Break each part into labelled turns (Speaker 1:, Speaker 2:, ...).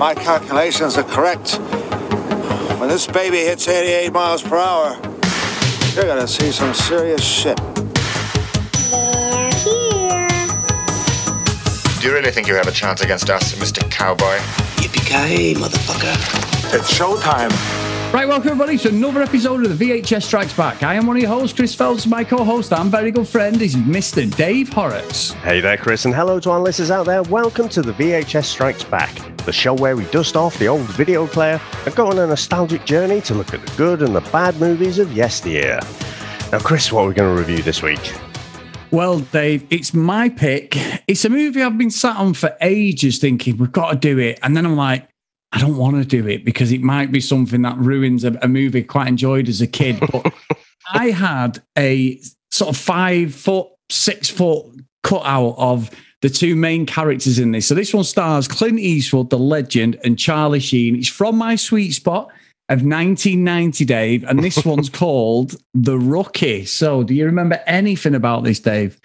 Speaker 1: my calculations are correct, when this baby hits 88 miles per hour, you're gonna see some serious shit.
Speaker 2: They're here.
Speaker 3: Do you really think you have a chance against us, Mr. Cowboy?
Speaker 4: Yippee-ki-yay, motherfucker.
Speaker 1: It's showtime.
Speaker 5: Right, welcome everybody to another episode of the VHS Strikes Back. I am one of your hosts, Chris Phelps. My co-host and very good friend is Mr. Dave Horrocks.
Speaker 6: Hey there, Chris, and hello to our listeners out there. Welcome to the VHS Strikes Back, the show where we dust off the old video player and go on a nostalgic journey to look at the good and the bad movies of yesteryear. Now, Chris, what are we going to review this week?
Speaker 5: Well, Dave, it's my pick. It's a movie I've been sat on for ages thinking we've got to do it. And then I'm like, I don't want to do it because it might be something that ruins a, a movie I quite enjoyed as a kid. But I had a sort of five foot, six foot cutout of the two main characters in this. So this one stars Clint Eastwood, the legend, and Charlie Sheen. It's from my sweet spot of 1990, Dave, and this one's called The Rookie. So do you remember anything about this, Dave?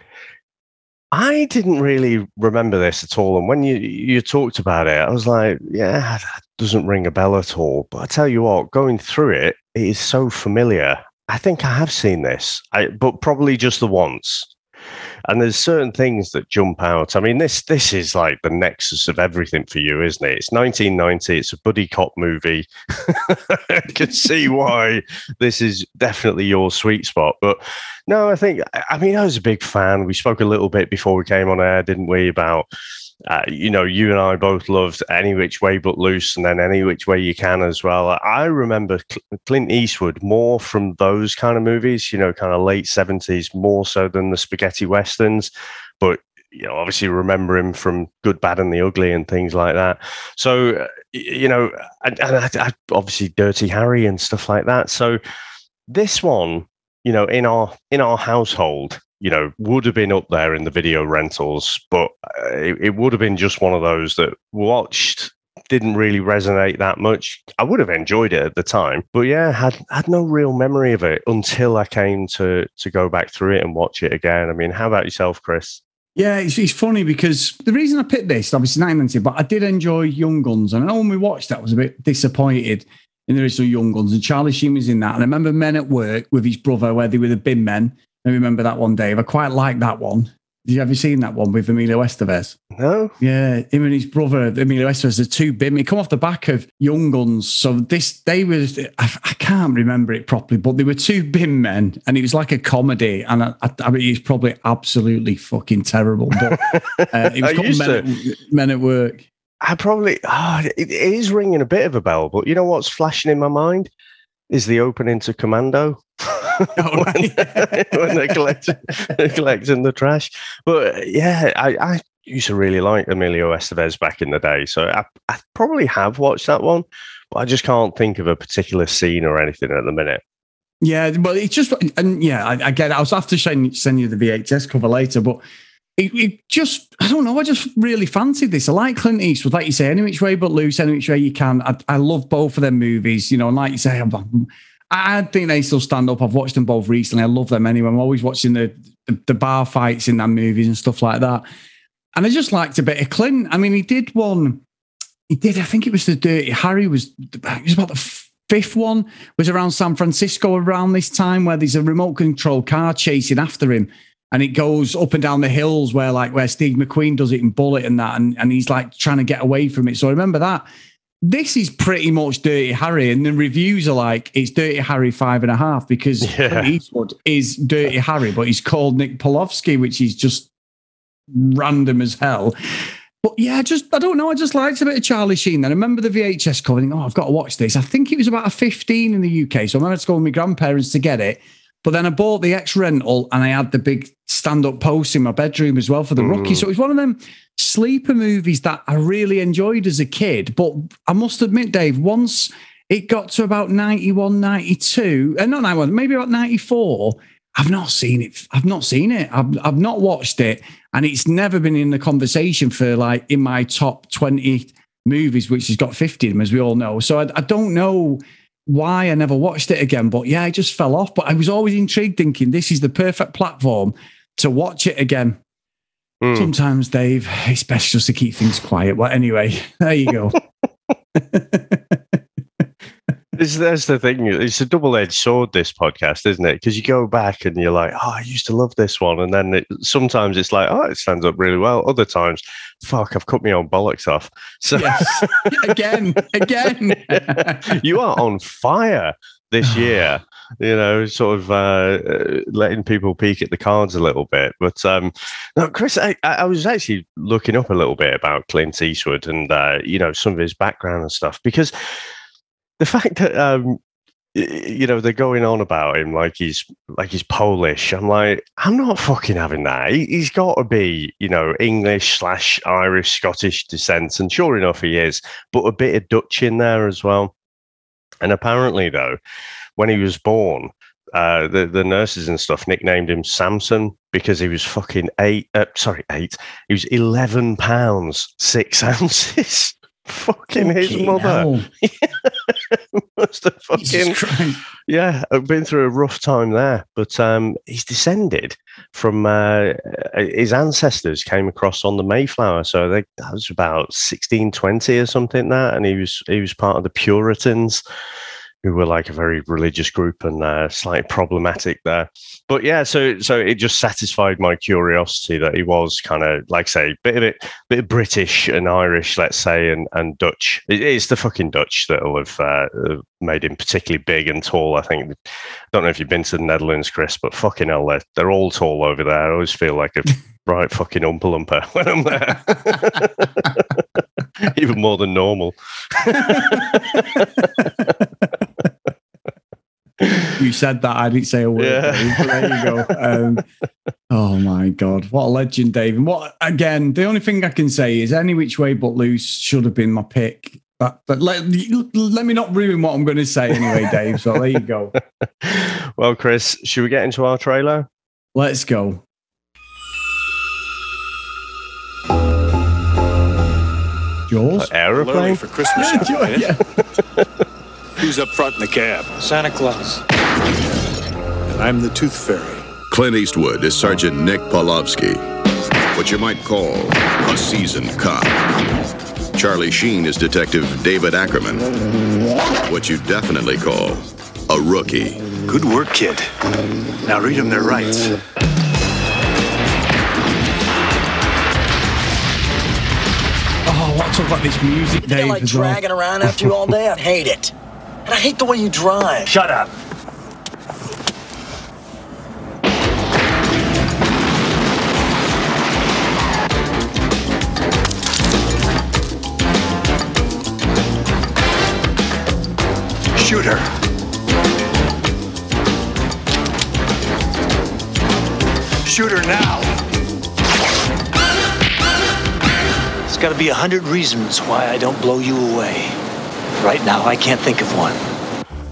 Speaker 6: I didn't really remember this at all. And when you, you talked about it, I was like, yeah, that doesn't ring a bell at all. But I tell you what, going through it, it is so familiar. I think I have seen this, I, but probably just the once. And there's certain things that jump out. I mean, this this is like the nexus of everything for you, isn't it? It's 1990. It's a buddy cop movie. I can see why this is definitely your sweet spot. But no, I think I mean I was a big fan. We spoke a little bit before we came on air, didn't we? About uh, you know, you and I both loved Any Which Way But Loose and then Any Which Way You Can as well. I remember Cl- Clint Eastwood more from those kind of movies, you know, kind of late 70s, more so than the spaghetti westerns. But, you know, obviously remember him from Good, Bad, and the Ugly and things like that. So, you know, and, and I, I, obviously Dirty Harry and stuff like that. So, this one, you know, in our in our household, you know, would have been up there in the video rentals, but uh, it, it, would have been just one of those that watched didn't really resonate that much. I would have enjoyed it at the time, but yeah, had had no real memory of it until I came to to go back through it and watch it again. I mean, how about yourself, Chris?
Speaker 5: Yeah, it's, it's funny because the reason I picked this, obviously 990, but I did enjoy Young Guns. And I know when we watched that, I was a bit disappointed in the original Young Guns. And Charlie Sheen was in that. And I remember Men at Work with his brother, where they were the bin men. I remember that one, Dave. I quite like that one. Have you ever seen that one with Emilio Estevez?
Speaker 6: No.
Speaker 5: Yeah, him and his brother Emilio Estevez, the two bim. It come off the back of Young Guns. So this, they was, I, I, can't remember it properly, but they were two bin men, and it was like a comedy. And I, I, I mean, it's probably absolutely fucking terrible. But uh, it was called Men at, Men at, Work.
Speaker 6: I probably, oh, it is ringing a bit of a bell, but you know what's flashing in my mind is the opening to Commando. Oh, when, they're collecting, collecting the trash. But yeah, I, I used to really like Emilio Estevez back in the day. So I, I probably have watched that one, but I just can't think of a particular scene or anything at the minute.
Speaker 5: Yeah, but it's just, and yeah, I, I get it. I was after send, send you the VHS cover later, but it, it, just, I don't know, I just really fancied this. I like Clint Eastwood, like you say, any which way but loose, any which way you can. I, I love both of them movies, you know, and like you say, I'm, I think they still stand up. I've watched them both recently. I love them anyway. I'm always watching the, the, the bar fights in their movies and stuff like that. And I just liked a bit of Clint. I mean, he did one. He did. I think it was the Dirty Harry. Was it was about the fifth one? Was around San Francisco around this time where there's a remote control car chasing after him, and it goes up and down the hills where like where Steve McQueen does it in Bullitt and that, and and he's like trying to get away from it. So I remember that this is pretty much Dirty Harry, and the reviews are like it's Dirty Harry five and a half because yeah. Eastwood is Dirty Harry, but he's called Nick Pulovski, which is just random as hell. But yeah, just I don't know. I just liked a bit of Charlie Sheen. Then I remember the VHS cover. oh, I've got to watch this. I think it was about a 15 in the UK, so I remember to go with my grandparents to get it. But then I bought the X rental and I had the big stand up post in my bedroom as well for the mm. rookie. So it was one of them sleeper movies that I really enjoyed as a kid. But I must admit, Dave, once it got to about 91, 92, and uh, not 91, maybe about 94, I've not seen it. I've not seen it. I've, I've not watched it. And it's never been in the conversation for like in my top 20 movies, which has got 50 of them, as we all know. So I, I don't know why I never watched it again. But yeah, I just fell off. But I was always intrigued, thinking this is the perfect platform to watch it again. Mm. Sometimes, Dave, it's best just to keep things quiet. Well, anyway, there you go.
Speaker 6: This, that's the thing. It's a double edged sword, this podcast, isn't it? Because you go back and you're like, oh, I used to love this one. And then it, sometimes it's like, oh, it stands up really well. Other times, fuck, I've cut my own bollocks off. So
Speaker 5: Yes. again, again.
Speaker 6: you are on fire this year. You know, sort of uh, uh, letting people peek at the cards a little bit. But um, no, Chris, I, I I was actually looking up a little bit about Clint Eastwood and uh, you know some of his background and stuff because the fact that um, you know they're going on about him like he's like he's Polish. I'm like, I'm not fucking having that. He, he's got to be you know English slash Irish Scottish descent, and sure enough, he is. But a bit of Dutch in there as well. And apparently, though, when he was born, uh, the the nurses and stuff nicknamed him Samson because he was fucking eight. Uh, sorry, eight. He was eleven pounds six ounces. Fucking his mother. must have fucking yeah, I've been through a rough time there, but um, he's descended from uh, his ancestors came across on the Mayflower, so they, that was about sixteen twenty or something. That, and he was he was part of the Puritans, who were like a very religious group and uh, slightly problematic there. But yeah, so so it just satisfied my curiosity that he was kind of like say a bit of it, bit of British and Irish, let's say, and and Dutch. It- it's the fucking Dutch that'll have uh, uh, made him particularly big and tall. I think. I don't know if you've been to the Netherlands, Chris, but fucking hell, they're, they're all tall over there. I always feel like a right fucking umpa lumper when I'm there, even more than normal.
Speaker 5: You said that. I didn't say a word.
Speaker 6: Yeah.
Speaker 5: There you go. Um, oh my God. What a legend, Dave. And what, again, the only thing I can say is any which way but loose should have been my pick. But, but let, let me not ruin what I'm going to say anyway, Dave. So there you go.
Speaker 6: well, Chris, should we get into our trailer?
Speaker 5: Let's go. Jaws?
Speaker 6: Aeroplane?
Speaker 7: For Christmas.
Speaker 5: Yeah, yeah.
Speaker 7: Who's up front in the cab?
Speaker 8: Santa Claus.
Speaker 7: And I'm the Tooth Fairy.
Speaker 9: Clint Eastwood is Sergeant Nick Pulovski, what you might call a seasoned cop. Charlie Sheen is Detective David Ackerman, what you definitely call a rookie.
Speaker 7: Good work, kid. Now read them their rights.
Speaker 5: Oh, what's up about this music,
Speaker 8: I
Speaker 5: Dave?
Speaker 8: like dragging around after you all day. I hate it. And I hate the way you drive.
Speaker 7: Shut up. Shoot her. Shoot her now.
Speaker 8: There's got to be a hundred reasons why I don't blow you away. Right now, I can't think of one.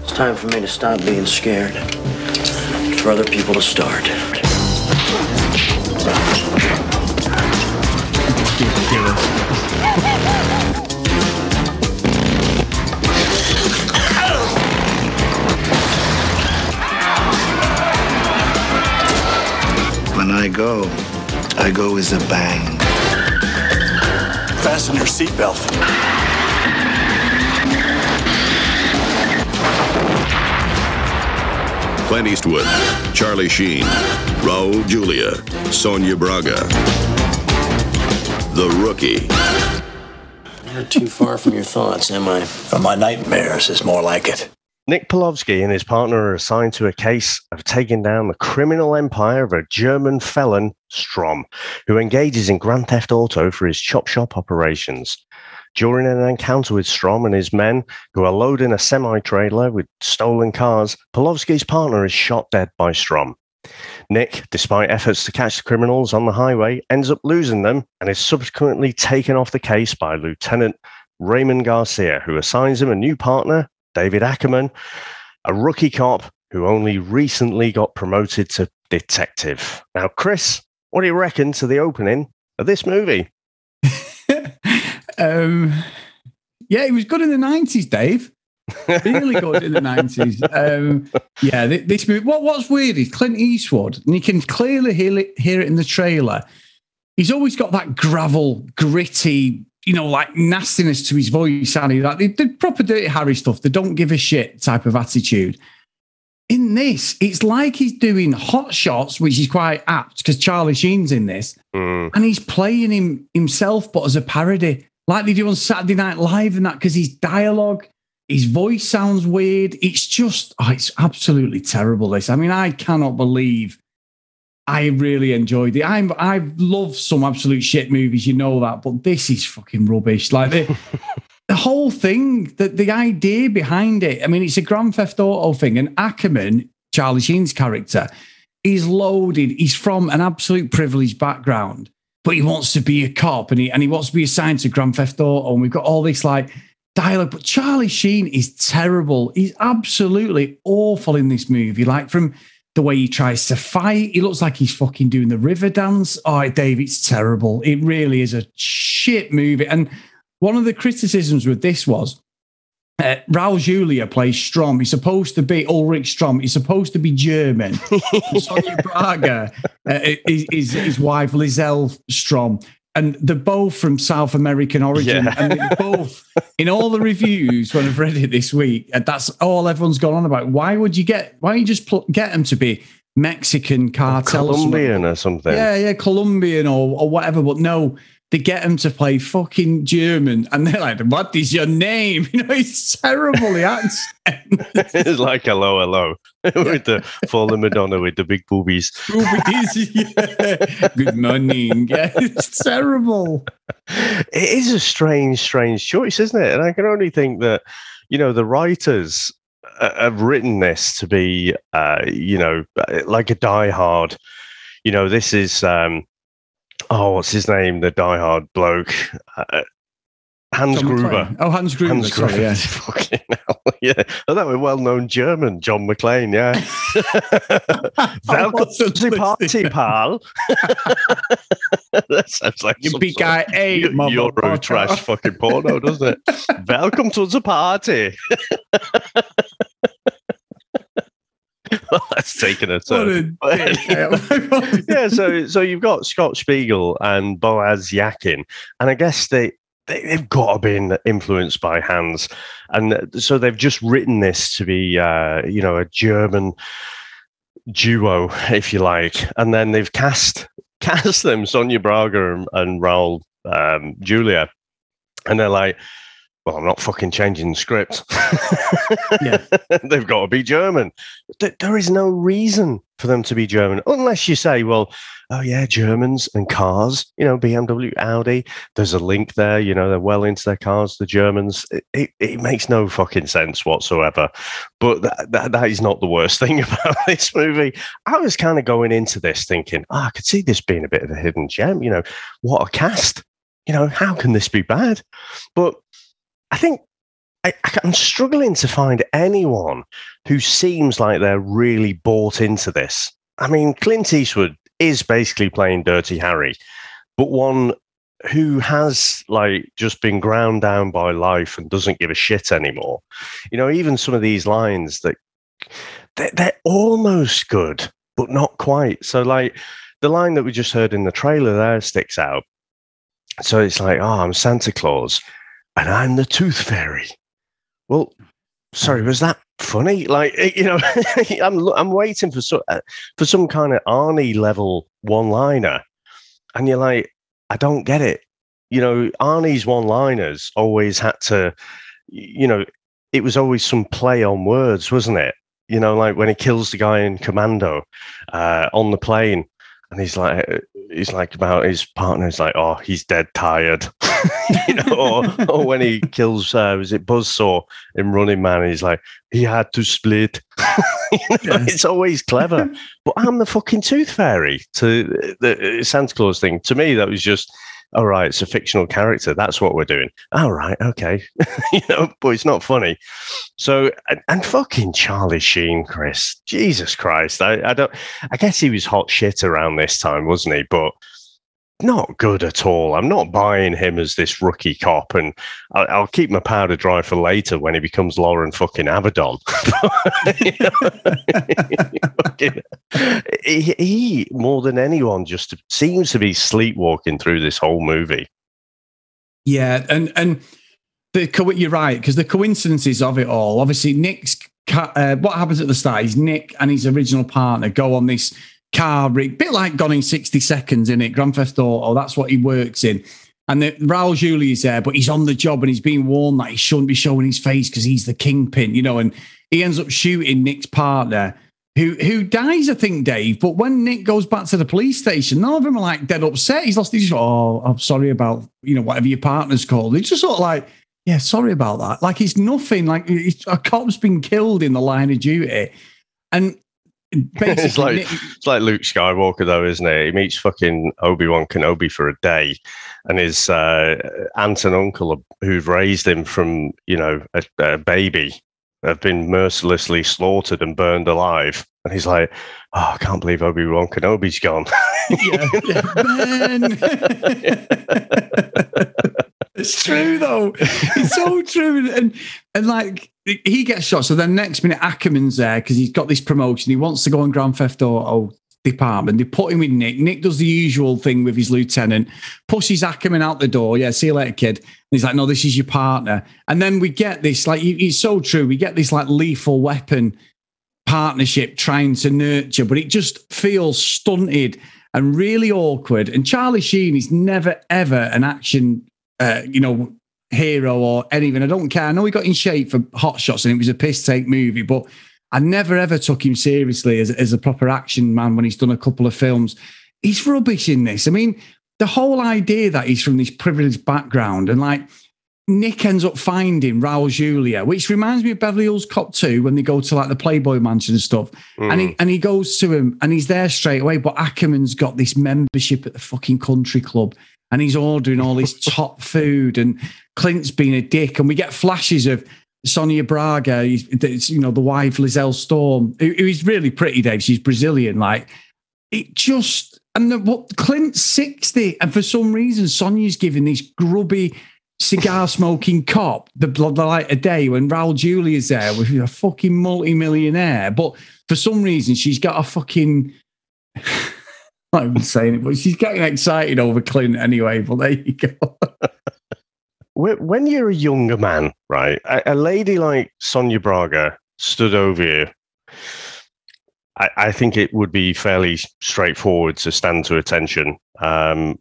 Speaker 8: It's time for me to stop being scared. It's for other people to start.
Speaker 10: When I go, I go with a bang.
Speaker 7: Fasten your seatbelt.
Speaker 9: Clint Eastwood, Charlie Sheen, Raul Julia, Sonia Braga. The rookie.
Speaker 8: Not too far from your thoughts, am I?
Speaker 7: From my nightmares is more like it.
Speaker 6: Nick Pulovski and his partner are assigned to a case of taking down the criminal empire of a German felon, Strom, who engages in Grand Theft Auto for his chop shop operations. During an encounter with Strom and his men, who are loading a semi trailer with stolen cars, Pulovski's partner is shot dead by Strom. Nick, despite efforts to catch the criminals on the highway, ends up losing them and is subsequently taken off the case by Lieutenant Raymond Garcia, who assigns him a new partner, David Ackerman, a rookie cop who only recently got promoted to detective. Now, Chris, what do you reckon to the opening of this movie?
Speaker 5: um, yeah, it was good in the nineties, Dave. really good in the nineties. Um, yeah, this movie. What What's weird is Clint Eastwood, and you can clearly hear it, hear it in the trailer. He's always got that gravel, gritty you know, like nastiness to his voice, and he like the, the proper dirty Harry stuff, the don't give a shit type of attitude. In this, it's like he's doing hot shots, which is quite apt because Charlie Sheen's in this,
Speaker 6: Mm.
Speaker 5: and he's playing him himself, but as a parody, like they do on Saturday Night Live and that, because his dialogue, his voice sounds weird. It's just, oh, it's absolutely terrible. This, I mean, I cannot believe I really enjoyed it. I'm, I love some absolute shit movies, you know that, but this is fucking rubbish. Like the, the whole thing, the, the idea behind it. I mean, it's a Grand Theft Auto thing, and Ackerman, Charlie Sheen's character, he's loaded. He's from an absolute privileged background, but he wants to be a cop and he and he wants to be assigned to Grand Theft Auto. And we've got all this like dialogue, but Charlie Sheen is terrible. He's absolutely awful in this movie. Like from the way he tries to fight, he looks like he's fucking doing the river dance. Oh, Dave, it's terrible. It really is a shit movie. And one of the criticisms with this was uh, Raul Julia plays Strom. He's supposed to be Ulrich Strom. He's supposed to be German. Sonia Braga uh, is, is his wife, Liesl Strom. And they're both from South American origin.
Speaker 6: Yeah.
Speaker 5: And they're both, in all the reviews when I've read it this week, that's all everyone's gone on about. Why would you get, why don't you just pl- get them to be Mexican cartel? or something?
Speaker 6: Colombian or something.
Speaker 5: Yeah, yeah, Colombian or, or whatever. But no, they get him to play fucking German, and they're like, "What is your name?" You know, it's terrible. The accent.
Speaker 6: it's like hello, hello, with the fallen Madonna with the big boobies.
Speaker 5: Boobies, yeah. Good morning. Yeah, it's terrible.
Speaker 6: It is a strange, strange choice, isn't it? And I can only think that you know the writers uh, have written this to be, uh, you know, like a Die Hard. You know, this is um, oh, what's his name? The diehard bloke, uh, Hans
Speaker 5: John
Speaker 6: Gruber.
Speaker 5: McClane. Oh, Hans Gruber.
Speaker 6: Hans
Speaker 5: sorry,
Speaker 6: Gruber.
Speaker 5: yeah.
Speaker 6: Fucking hell, yeah. Oh, that was well-known German, John McClane. Yeah. Welcome to the party, pal. that sounds like
Speaker 5: You big guy,
Speaker 6: Eu- Euro trash fucking porno, doesn't it? Welcome to the party. Well, that's taken a turn. yeah, so so you've got Scott Spiegel and Boaz Yakin, and I guess they, they they've got to be influenced by Hans, and so they've just written this to be uh, you know a German duo, if you like, and then they've cast cast them Sonia Braga and, and Raul um, Julia, and they're like. Well, I'm not fucking changing the script.
Speaker 5: Yeah.
Speaker 6: They've got to be German. There is no reason for them to be German, unless you say, well, oh, yeah, Germans and cars, you know, BMW, Audi, there's a link there, you know, they're well into their cars, the Germans. It, it, it makes no fucking sense whatsoever. But that, that, that is not the worst thing about this movie. I was kind of going into this thinking, oh, I could see this being a bit of a hidden gem, you know, what a cast. You know, how can this be bad? But I think I, I'm struggling to find anyone who seems like they're really bought into this. I mean, Clint Eastwood is basically playing Dirty Harry, but one who has like just been ground down by life and doesn't give a shit anymore. You know, even some of these lines that they're, they're almost good, but not quite. So, like the line that we just heard in the trailer there sticks out. So it's like, oh, I'm Santa Claus and I'm the Tooth Fairy. Well, sorry, was that funny? Like, eh, you know, I'm I'm waiting for so, uh, for some kind of Arnie level one liner, and you're like, I don't get it. You know, Arnie's one liners always had to, you know, it was always some play on words, wasn't it? You know, like when he kills the guy in Commando uh, on the plane, and he's like, uh, he's like about his partner. He's like, oh, he's dead tired. you know, or, or when he kills, uh, was it Buzzsaw in Running Man? He's like, he had to split. You know, It's always clever. but I'm the fucking Tooth Fairy to the Santa Claus thing. To me, that was just, all right, it's a fictional character. That's what we're doing. All right, okay. you know, but it's not funny. So, and, and fucking Charlie Sheen, Chris. Jesus Christ. I, I don't, I guess he was hot shit around this time, wasn't he? But not good at all. I'm not buying him as this rookie cop, and I'll, I'll keep my powder dry for later when he becomes Loren fucking Avedon. Know? He, he, more than anyone, just seems to be sleepwalking through this whole movie.
Speaker 5: Yeah, and and the co- you're right because the coincidences of it all. Obviously, Nick's uh, what happens at the start is Nick and his original partner go on this car rig, bit like Gone in sixty seconds in it, Grand Theft Auto. That's what he works in. And the, Raul Julia is there, but he's on the job and he's being warned that he shouldn't be showing his face because he's the kingpin, you know. And he ends up shooting Nick's partner, who who dies, I think, Dave. But when Nick goes back to the police station, none of them are like dead upset. He's lost his. Oh, I'm sorry about you know whatever your partner's called. He's just sort of like, yeah, sorry about that. Like it's nothing. Like it's, a cop's been killed in the line of duty, and
Speaker 6: it's like it's like Luke Skywalker, though, isn't it? He meets fucking Obi Wan Kenobi for a day, and his uh, aunt and uncle who've raised him from you know a, a baby have been mercilessly slaughtered and burned alive, and he's like, "Oh, I can't believe Obi Wan Kenobi's gone."
Speaker 5: it's true though. It's so true, and, and like he gets shot. So then next minute Ackerman's there because he's got this promotion. He wants to go on Grand Theft Auto department. They put him with Nick. Nick does the usual thing with his lieutenant, pushes Ackerman out the door. Yeah, see you later, kid. And he's like, no, this is your partner. And then we get this, like, it's so true. We get this like lethal weapon partnership trying to nurture, but it just feels stunted and really awkward. And Charlie Sheen is never ever an action, uh, you know, hero or anything. I don't care. I know he got in shape for Hot Shots and it was a piss take movie, but I never ever took him seriously as, as a proper action man when he's done a couple of films. He's rubbish in this. I mean, the whole idea that he's from this privileged background and like Nick ends up finding Raul Julia, which reminds me of Beverly Hills Cop 2 when they go to like the Playboy Mansion and stuff. And he and he goes to him and he's there straight away. But Ackerman's got this membership at the fucking country club and he's ordering all this top food and Clint's being a dick. And we get flashes of Sonia Braga, it's, you know, the wife Liesl Strom, who, who is really pretty, Dave. She's Brazilian. Like it just and the, what Clint's 60, and for some reason Sonia's giving this grubby cigar smoking cop the blood light of day when Raul Julia's there with a fucking multi-millionaire. But for some reason she's got a fucking I'm saying it, but she's getting excited over Clint anyway. But there you go.
Speaker 6: When you're a younger man, right, a, lady like Sonia Braga stood over you. I, I think it would be fairly straightforward to stand to attention. Um,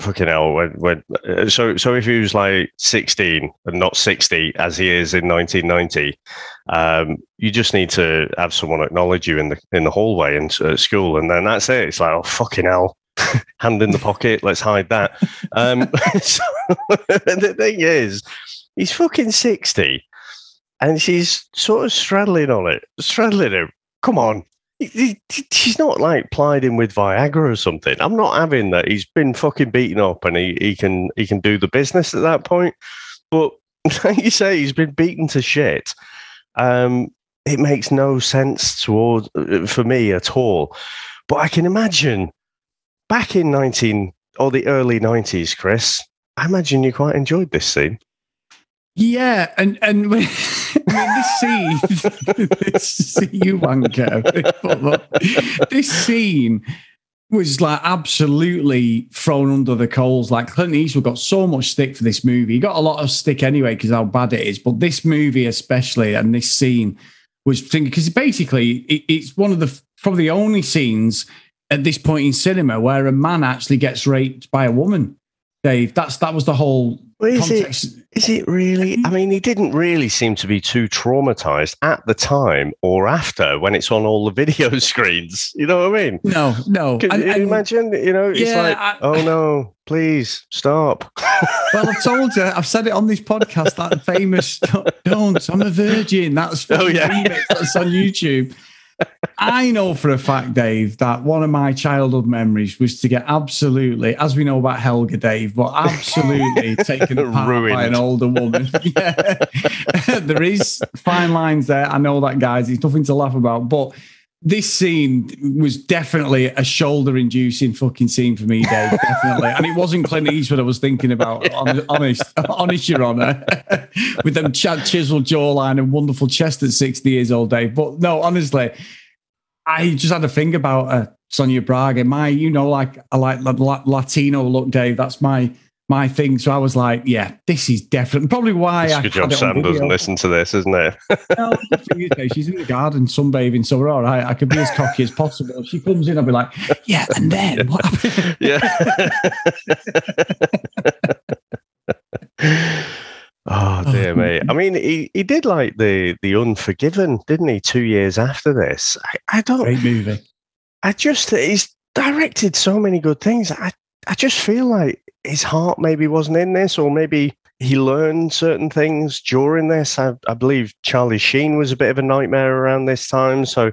Speaker 6: fucking hell, when, when uh, so so if he was like 16 and not 60 as he is in 1990, um, you just need to have someone acknowledge you in the in the hallway and at school, and then that's it. It's like, oh fucking hell, hand in the pocket, let's hide that. Um, so, the thing is, he's fucking 60 and she's sort of straddling on it, straddling him. Come on. He- he- She's not like plied him with Viagra or something. I'm not having that. He's been fucking beaten up and he, he can he can do the business at that point. But like you say, he's been beaten to shit. Um, it makes no sense toward for me at all. But I can imagine back in 19 or the early 90s, Chris, I imagine you quite enjoyed this scene.
Speaker 5: Yeah, and and when this scene, this, you wanker, this scene was like absolutely thrown under the coals. Like Clint Eastwood got so much stick for this movie. He got a lot of stick anyway because how bad it is. But this movie, especially, and this scene was thinking because basically it, it's one of the probably the only scenes at this point in cinema where a man actually gets raped by a woman. Dave, that's that was the whole
Speaker 6: Well, is it-
Speaker 5: context.
Speaker 6: Is it really? I mean, he didn't really seem to be too traumatized at the time or after when it's on all the video screens. You know what I mean?
Speaker 5: No, no.
Speaker 6: Can
Speaker 5: And-
Speaker 6: you
Speaker 5: and-
Speaker 6: imagine? You know, it's
Speaker 5: Yeah,
Speaker 6: like,
Speaker 5: I-
Speaker 6: oh no, please stop.
Speaker 5: Well, I've told you, I've said it on this podcast. That famous "Don't, I'm a virgin." That's
Speaker 6: Oh, yeah.
Speaker 5: remix that's on YouTube. I know for a fact, Dave, that one of my childhood memories was to get absolutely, as we know about Helga, Dave, but absolutely taken apart by an older woman. yeah. there is fine lines there. I know that, guys. It's nothing to laugh about, but this scene was definitely a shoulder-inducing fucking scene for me, Dave. Definitely, and it wasn't Clint Eastwood I was thinking about. hon- Honest, honest, Your Honour, with them Chad Chisel jawline and wonderful chest at sixty years old, Dave. But no, honestly, I just had a thing about uh, Sonia Braga. My, you know, like I like Latino look, Dave. That's my my thing. So I was like, yeah, this is definitely probably why
Speaker 6: It's
Speaker 5: I
Speaker 6: good job Sam doesn't listen to this, isn't it?
Speaker 5: No, she's in the garden sunbathing, so we're all right. I can be as cocky as possible. If she comes in, I'll be like, yeah, and then what happened?
Speaker 6: yeah. Oh, oh dear me. I mean, he, he did like the the Unforgiven, didn't he? Two years after this, I, I don't.
Speaker 5: Great movie.
Speaker 6: I just he's directed so many good things. I I just feel like his heart maybe wasn't in this, or maybe he learned certain things during this. I, I believe Charlie Sheen was a bit of a nightmare around this time, so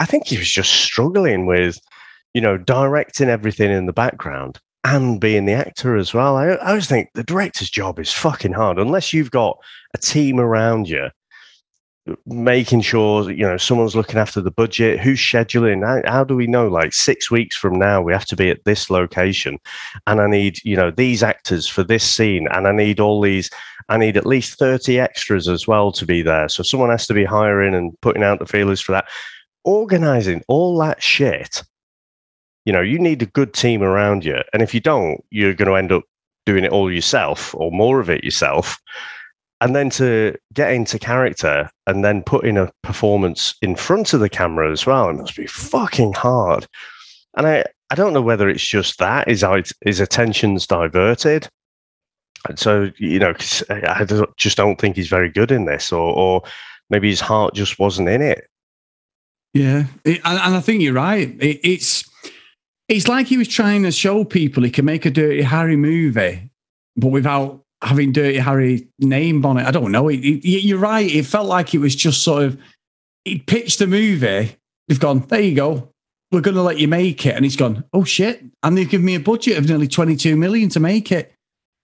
Speaker 6: I think he was just struggling with, you know, directing everything in the background and being the actor as well. I, I always think the director's job is fucking hard unless you've got a team around you making sure you know someone's looking after the budget. Who's scheduling? How, how do we know? Like six weeks from now we have to be at this location and i need you know these actors for this scene and i need all these i need at least 30 extras as well to be there. So someone has to be hiring and putting out the feelers for that. Organizing all that shit you know you need a good team around you and if you don't you're going to end up doing it all yourself or more of it yourself and then to get into character and then put in a performance in front of the camera as well, it must be fucking hard. And I, I don't know whether it's just that is his attention's diverted. And so, you know, I just don't think he's very good in this, or, or maybe his heart just wasn't in it.
Speaker 5: Yeah, It- and, and I think you're right. It, it's it's like he was trying to show people he can make a Dirty Harry movie, but without having Dirty Harry name on it. I don't know. It, it- you're right. It felt like it was just sort of he pitched the movie. They've gone there. You go. We're going to let you make it, and he's gone. Oh shit! And they've given me a budget of nearly 22 million to make it.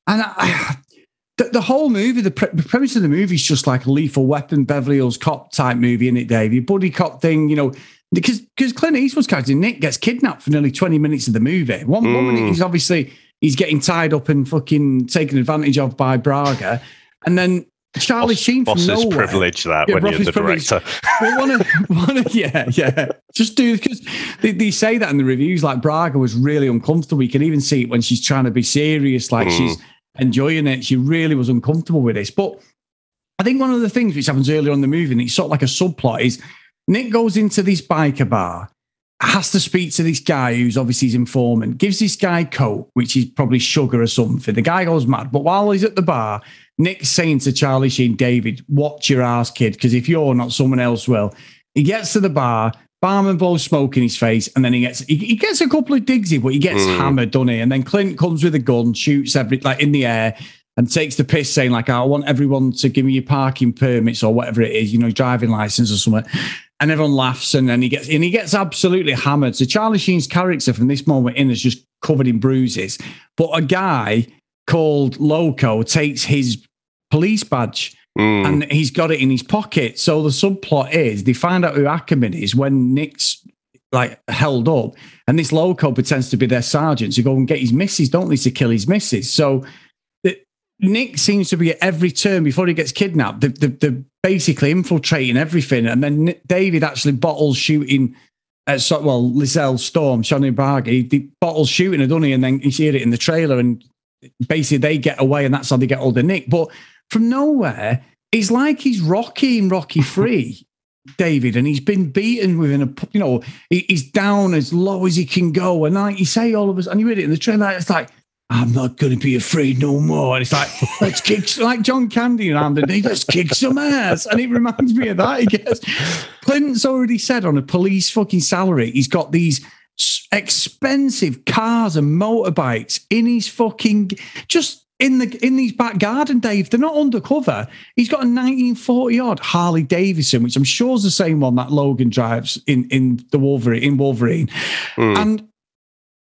Speaker 5: And I, the, the whole movie, the, pre- the premise of the movie is just like a lethal weapon, Beverly Hills Cop type movie, in it, Dave? Your buddy cop thing, you know, because because Clint Eastwood's character Nick gets kidnapped for nearly twenty minutes of the movie. One, one minute
Speaker 6: Mm.
Speaker 5: he's obviously he's getting tied up and fucking taken advantage of by Braga, and then Charlie Sheen from
Speaker 6: Boss's
Speaker 5: nowhere.
Speaker 6: privilege that
Speaker 5: Yeah,
Speaker 6: when you're the
Speaker 5: privilege.
Speaker 6: director.
Speaker 5: Well, one of, one of, yeah, yeah. Just do because they, they say that in the reviews. Like Braga was really uncomfortable. You can even see it when she's trying to be serious, like
Speaker 6: Mm.
Speaker 5: she's enjoying it. She really was uncomfortable with this. But I think one of the things which happens earlier on in the movie, and it's sort of like a subplot, is Nick goes into this biker bar, has to speak to this guy who's obviously his informant, gives this guy coke, which is probably sugar or something. The guy goes mad. But while he's at the bar, Nick's saying to Charlie Sheen, David, watch your ass, kid, because if you're not, someone else will. He gets to the bar, barman blows smoke in his face, and then he gets he, he gets a couple of digs in, but he gets
Speaker 6: Mm.
Speaker 5: hammered, doesn't he? And then Clint comes with a gun, shoots every like in the air, and takes the piss, saying like, "I want everyone to give me your parking permits or whatever it is, you know, driving license or something." And everyone laughs, and then he gets and he gets absolutely hammered. So Charlie Sheen's character from this moment in is just covered in bruises. But a guy called Loco takes his police badge
Speaker 6: Mm.
Speaker 5: and he's got it in his pocket. So the subplot is they find out who Ackerman is when Nick's like held up, and this loco pretends to be their sergeant to go and get his missus, don't they, to kill his missus. So Nick seems to be at every turn before he gets kidnapped. They're, they're, they're basically infiltrating everything, and then Nick- David actually bottles shooting. At, so, well, Liesl Strom, Johnny Barger, he, he bottles shooting her, doesn't he? And then you see it in the trailer, and basically they get away, and that's how they get hold of Nick. But from nowhere, it's like he's Rocky in Rocky Free, David, and he's been beaten within a, you know, he- he's down as low as he can go. And like you say, all of us, and you read it in the trailer, it's like, I'm not going to be afraid no more. And it's like, let's kick, like John Candy and Andy, let's kick some ass. And it reminds me of that. He gets, Clint's already said on a police fucking salary, he's got these expensive cars and motorbikes in his fucking, just in the in these back garden, Dave. They're not undercover. He's got a 1940 odd Harley Davidson, which I'm sure is the same one that Logan drives in in the Wolverine in Wolverine,
Speaker 6: Mm.
Speaker 5: and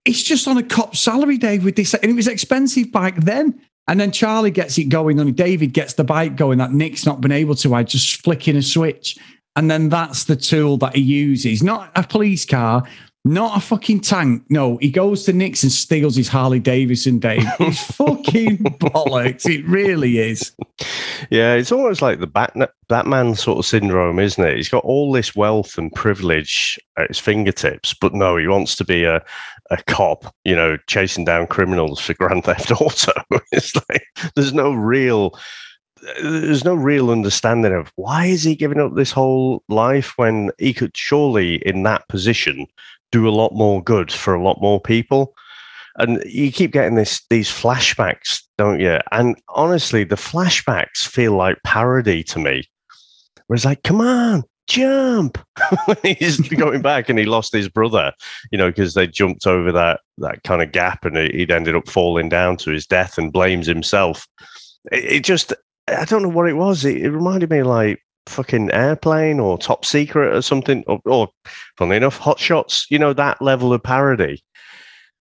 Speaker 5: it's just on a cop salary, Dave. With this, and it was expensive back then. And then Charlie gets it going, and David gets the bike going that Nick's not been able to. I just flicking a switch, and then that's the tool that he uses. Not a police car. Not a fucking tank. No, he goes to Nick's and steals his Harley Davidson, Dave. It's fucking bollocks. It really is.
Speaker 6: Yeah, it's almost like the Bat- Batman sort of syndrome, isn't it? He's got all this wealth and privilege at his fingertips, but no, he wants to be a, a cop, you know, chasing down criminals for Grand Theft Auto. it's like there's no real there's no real understanding of why is he giving up this whole life when he could surely in that position do a lot more good for a lot more people. And you keep getting this these flashbacks don't you? And honestly the flashbacks feel like parody to me. Where it's like come on jump he's going back and he lost his brother you know because they jumped over that that kind of gap and he'd ended up falling down to his death and blames himself it, it just I don't know what it was. It, it reminded me like fucking airplane or top secret or something, or, or funnily enough, hot shots, you know, that level of parody.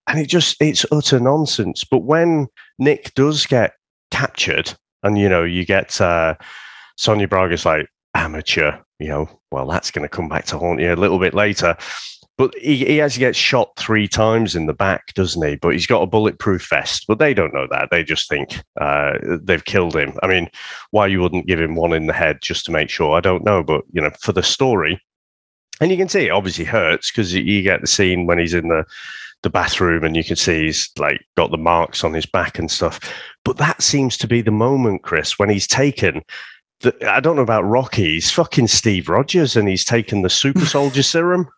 Speaker 6: And it just, it's utter nonsense. But when Nick does get captured and, you know, you get uh, Sonia Braga's like, amateur, you know, well, that's going to come back to haunt you a little bit later. But he, he actually gets shot three times in the back, doesn't he? But he's got a bulletproof vest. But they don't know that. They just think uh, they've killed him. I mean, why you wouldn't give him one in the head just to make sure, I don't know. But, you know, for the story, and you can see it obviously hurts because you get the scene when he's in the the bathroom and you can see he's like got the marks on his back and stuff. But that seems to be the moment, Chris, when he's taken I don't know about Rocky. He's fucking Steve Rogers, and he's taken the super soldier serum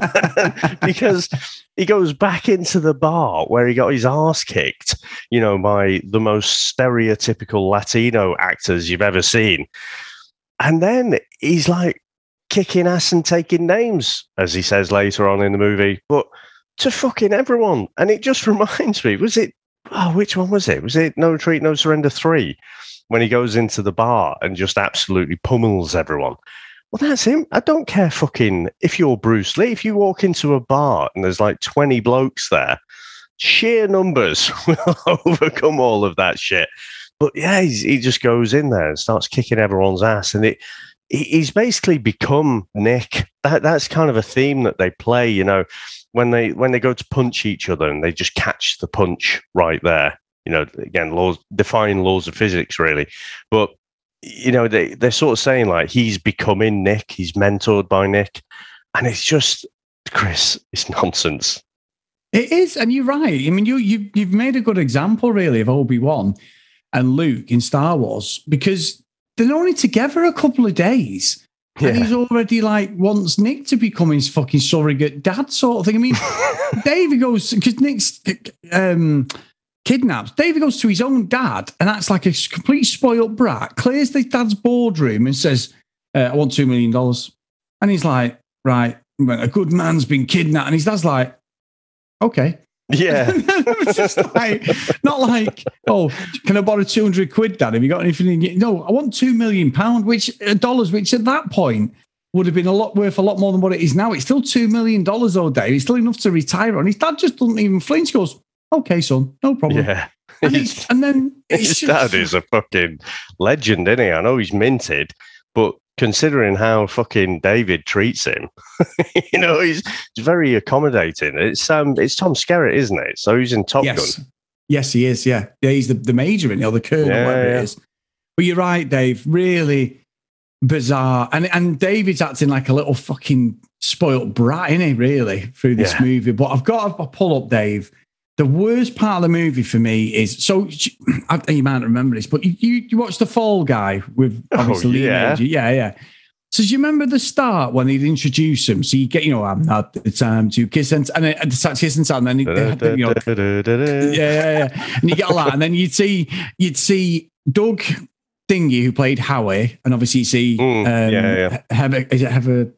Speaker 6: because he goes back into the bar where he got his ass kicked. You know, by the most stereotypical Latino actors you've ever seen, and then he's like kicking ass and taking names, as he says later on in the movie, but to fucking everyone. And it just reminds me, was it? Oh, which one was it? Was it No Retreat, No Surrender three? when he goes into the bar and just absolutely pummels everyone. Well, that's him. I don't care fucking if you're Bruce Lee. If you walk into a bar and there's like 20 blokes there, sheer numbers will overcome all of that shit. But yeah, he just goes in there and starts kicking everyone's ass. And it, he's basically become Nick. That that's kind of a theme that they play, you know, when they when they go to punch each other and they just catch the punch right there you know, again, laws define laws of physics, really. But you know, they they're sort of saying like he's becoming Nick, he's mentored by Nick, and it's just Chris, it's nonsense.
Speaker 5: It is, and you're right. I mean, you you you've made a good example, really, of Obi Wan and Luke in Star Wars because they're only together a couple of days. Yeah. And he's already like wants Nick to become his fucking surrogate dad, sort of thing. I mean, David goes because Nick's um, kidnaps. David goes to his own dad and acts like a complete spoiled brat, clears the dad's boardroom and says, uh, I want $2 million. And he's like, right, a good man's been kidnapped. And his dad's like, okay.
Speaker 6: Yeah.
Speaker 5: just like, not like, oh, can I borrow 200 quid, dad? Have you got anything? No, I want 2 million pound, which uh, dollars, which at that point would have been a lot worth a lot more than what it is now. It's still $2 million all day. It's still enough to retire on. His dad just doesn't even flinch, He goes, okay, son, no problem.
Speaker 6: Yeah.
Speaker 5: And, and then
Speaker 6: his dad is a fucking legend, isn't he? I know he's minted, but considering how fucking David treats him, you know, he's, he's very accommodating. It's um, it's Tom Skerritt, isn't it? So he's in Top
Speaker 5: yes.
Speaker 6: Gun.
Speaker 5: Yes, he is. Yeah, yeah, he's the, the major in it, or the colonel,
Speaker 6: Yeah,
Speaker 5: whatever
Speaker 6: yeah.
Speaker 5: it is. But you're right, Dave. Really bizarre, and and David's acting like a little fucking spoilt brat, isn't he? Really through this
Speaker 6: Yeah.
Speaker 5: movie. But I've got to pull up, Dave. The worst part of the movie for me is so I you might remember this, but you you, you watched the Fall Guy with obviously
Speaker 6: Oh, yeah.
Speaker 5: Yeah, yeah. So do you remember the start when he'd introduce him? So you get, you know, I'm not the time to kiss and and then it's starts kissing and then he, they had the, you know, yeah, yeah, yeah. And you get all that, and then you'd see you'd see Doug Dingy who played Howie, and obviously you see
Speaker 6: Mm,
Speaker 5: um,
Speaker 6: yeah, yeah.
Speaker 5: Heather, is it Heather,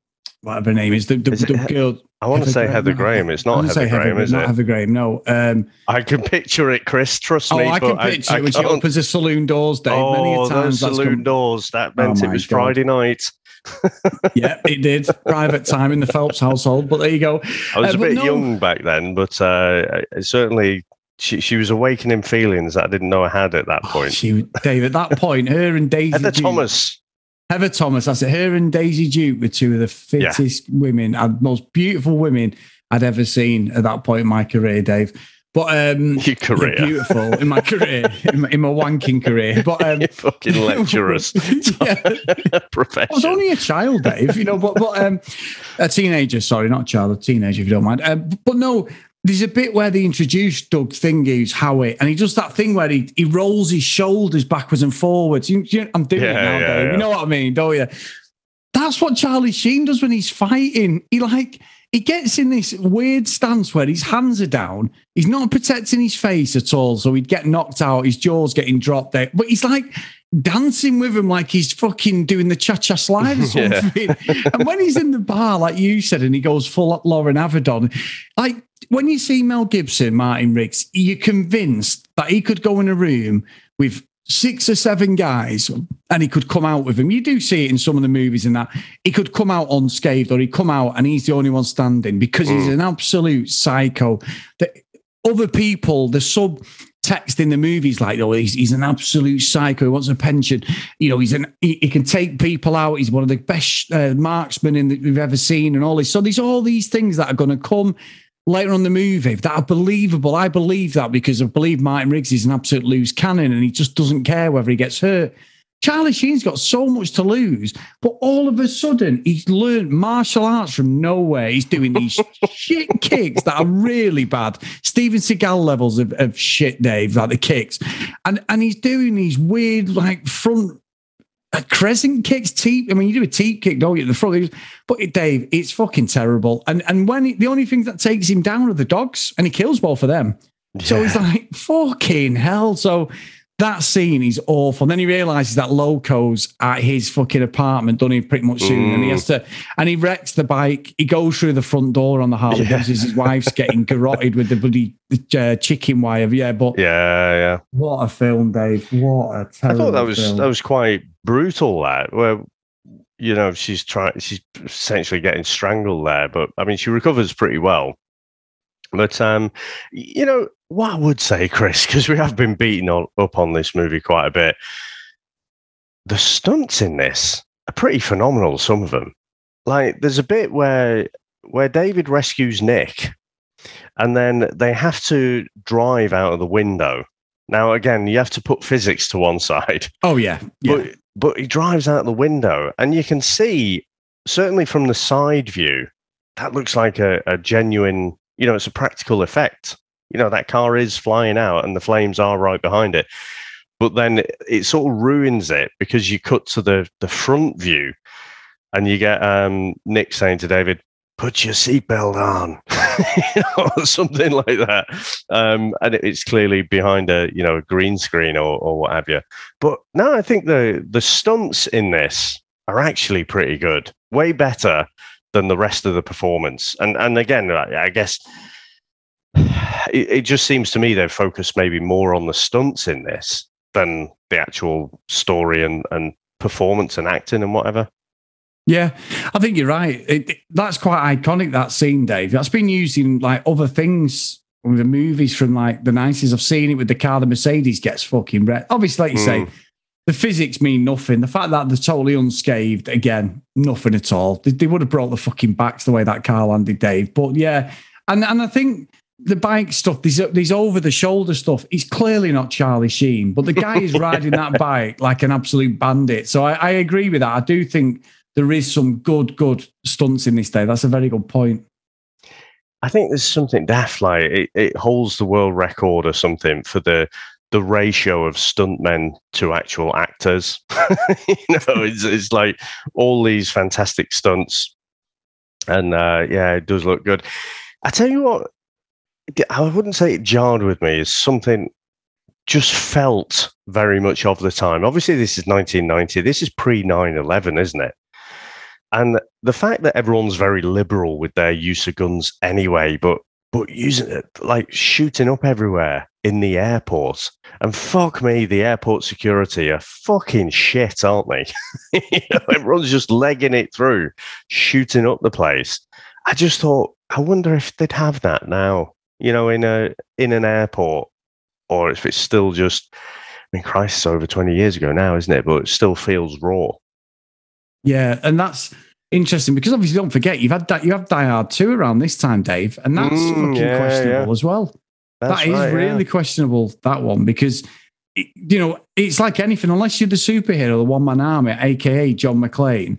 Speaker 5: whatever her name is, the, the,
Speaker 6: Is
Speaker 5: the
Speaker 6: He-
Speaker 5: girl.
Speaker 6: I want to say Heather Graham. It's not Heather Graham, is
Speaker 5: not
Speaker 6: it?
Speaker 5: Heather Graham, no. Um,
Speaker 6: I can picture it, Chris. Trust
Speaker 5: oh,
Speaker 6: me.
Speaker 5: I can
Speaker 6: but
Speaker 5: picture
Speaker 6: I,
Speaker 5: it when she opens the saloon doors, Dave.
Speaker 6: Oh,
Speaker 5: Many a times
Speaker 6: those saloon
Speaker 5: come-
Speaker 6: doors. That meant
Speaker 5: Oh
Speaker 6: it was
Speaker 5: God.
Speaker 6: Friday night.
Speaker 5: yeah, it did. Private time in the Phelps household, but there you go.
Speaker 6: I was
Speaker 5: Uh,
Speaker 6: a bit
Speaker 5: no-
Speaker 6: young back then, but uh, certainly she, she was awakening feelings that I didn't know I had at that point.
Speaker 5: She, Dave, at that point, her and Daisy
Speaker 6: Heather
Speaker 5: Duke-
Speaker 6: Thomas.
Speaker 5: Heather Thomas, that's it. Her and Daisy Duke were two of the fittest women and most beautiful women I'd ever seen at that point in my career, Dave. But um,
Speaker 6: Your career.
Speaker 5: yeah, beautiful in my career, in my, in my wanking career. But um,
Speaker 6: You fucking lecturers.
Speaker 5: yeah,
Speaker 6: Profession.
Speaker 5: I was only a child, Dave. You know, but but um, a teenager. Sorry, not a child, a teenager, if you don't mind. Uh, but no, there's a bit where they introduce Doug Thingy's Howie, and he does that thing where he he rolls his shoulders backwards and forwards. You, you- I'm doing it now,
Speaker 6: yeah, yeah.
Speaker 5: You know what I mean, don't you? That's what Charlie Sheen does when he's fighting. He like he gets in this weird stance where his hands are down. He's not protecting his face at all, so he'd get knocked out. His jaw's getting dropped there, but he's like dancing with him like he's fucking doing the cha cha slide or
Speaker 6: Yeah.
Speaker 5: something. and when he's in the bar, like you said, and he goes full up Loren Avedon, like when you see Mel Gibson, Martin Riggs, you're convinced that he could go in a room with six or seven guys and he could come out with them. You do see it in some of the movies and that he could come out unscathed or he'd come out and he's the only one standing because he's an absolute psycho. That other people, the sub text in the movies like, oh, he's, he's an absolute psycho. He wants a pension. You know, he's an he, he can take people out. He's one of the best uh, marksmen in that we've ever seen, and all this. So there's all these things that are going to come later on in the movie that are believable. I believe that because I believe Martin Riggs is an absolute loose cannon, and he just doesn't care whether he gets hurt. Charlie Sheen's got so much to lose, but all of a sudden he's learned martial arts from nowhere. He's doing these shit kicks that are really bad. Steven Seagal levels of, of shit, Dave, like the kicks. And and he's doing these weird like front uh, crescent kicks, teep. I mean, you do a teep kick, don't you, at the front? But it, Dave, it's fucking terrible. And and when he, the only thing that takes him down are the dogs, and he kills both of them. So he's like, fucking hell. So that scene is awful. And then he realizes that Loco's at his fucking apartment, done it pretty much soon. And he has to, and he wrecks the bike. He goes through the front door on the Harley
Speaker 6: Yeah.
Speaker 5: Davidson. His wife's getting garroted with the bloody uh, chicken wire. Yeah, but
Speaker 6: Yeah, yeah.
Speaker 5: what a film, Dave. What a
Speaker 6: I thought that was
Speaker 5: film.
Speaker 6: that was quite brutal. That where you know she's trying, she's essentially getting strangled there. But I mean, she recovers pretty well. But um, you know what I would say, Chris, because we have been beating on, up on this movie quite a bit. The stunts in this are pretty phenomenal. Some of them, like there's a bit where where David rescues Nick, and then they have to drive out of the window. Now, again, you have to put physics to one side,
Speaker 5: oh, yeah. Yeah.
Speaker 6: but but he drives out the window, and you can see certainly from the side view that looks like a, a genuine. You know, it's a practical effect. You know, that car is flying out, and the flames are right behind it. But then it, it sort of ruins it because you cut to the the front view, and you get um, Nick saying to David, "Put your seatbelt on," you know, or something like that. Um, and it, it's clearly behind a you know a green screen or, or what have you. But no, I think the the stunts in this are actually pretty good, way better than the rest of the performance. And and again, I, I guess it, it just seems to me they're focused maybe more on the stunts in this than the actual story and and performance and acting and whatever.
Speaker 5: Yeah, I think you're right. It, it- that's quite iconic. That scene, Dave. That's been used in like other things, with the movies from like the nineties. I've seen it with the car. The Mercedes gets fucking red. Obviously, like you say,
Speaker 6: Mm.
Speaker 5: the physics mean nothing. The fact that they're totally unscathed, again, nothing at all. They, they would have brought the fucking backs the way that car landed, Dave. But yeah, and and I think the bike stuff, these these over the shoulder stuff, is clearly not Charlie Sheen, but the guy is riding that bike like an absolute bandit. So I, I agree with that. I do think there is some good, good stunts in this day. That's a very good point.
Speaker 6: I think there's something daft like it, it holds the world record or something for the the ratio of stuntmen to actual actors. you know, it's, it's like all these fantastic stunts, and uh, yeah, it does look good. I tell you what, I wouldn't say it jarred with me. It's something just felt very much of the time. Obviously, this is 1990. This is pre 9 11, isn't it? And the fact that everyone's very liberal with their use of guns anyway, but but using it like shooting up everywhere in the airport. And fuck me, the airport security are fucking shit, aren't they? You know, everyone's just legging it through, shooting up the place. I just thought, I wonder if they'd have that now, you know, in a in an airport, or if it's still just I mean, Christ, it's over 20 years ago now, isn't it? But it still feels raw.
Speaker 5: Yeah, and that's interesting because obviously don't forget you've had that you have Die Hard two around this time, Dave, and that's
Speaker 6: Mm,
Speaker 5: fucking
Speaker 6: yeah,
Speaker 5: questionable
Speaker 6: yeah.
Speaker 5: as well.
Speaker 6: That's
Speaker 5: That is
Speaker 6: right, yeah.
Speaker 5: really questionable that one because it- you know it's like anything unless you're the superhero, the one man army, aka John McClane.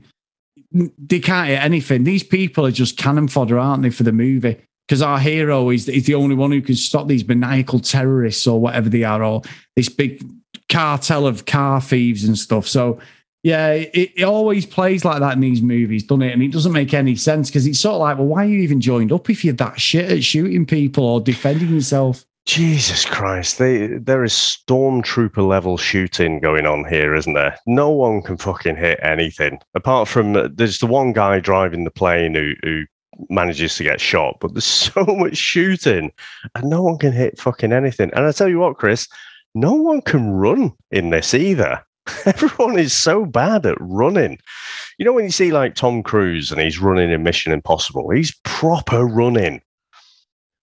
Speaker 5: They can't hit anything. These people are just cannon fodder, aren't they, for the movie? Because our hero is, the only one who can stop these maniacal terrorists or whatever they are, or this big cartel of car thieves and stuff. So yeah, it, it always plays like that in these movies, doesn't it? And it doesn't make any sense because it's sort of like, well, why are you even joined up if you're that shit at shooting people or defending yourself?
Speaker 6: Jesus Christ, they, there is stormtrooper level shooting going on here, isn't there? No one can fucking hit anything apart from uh, there's the one guy driving the plane who, who manages to get shot, but there's so much shooting and no one can hit fucking anything. And I tell you what, Chris, no one can run in this either. Everyone is so bad at running. You know, when you see like Tom Cruise and he's running in Mission Impossible, he's proper running.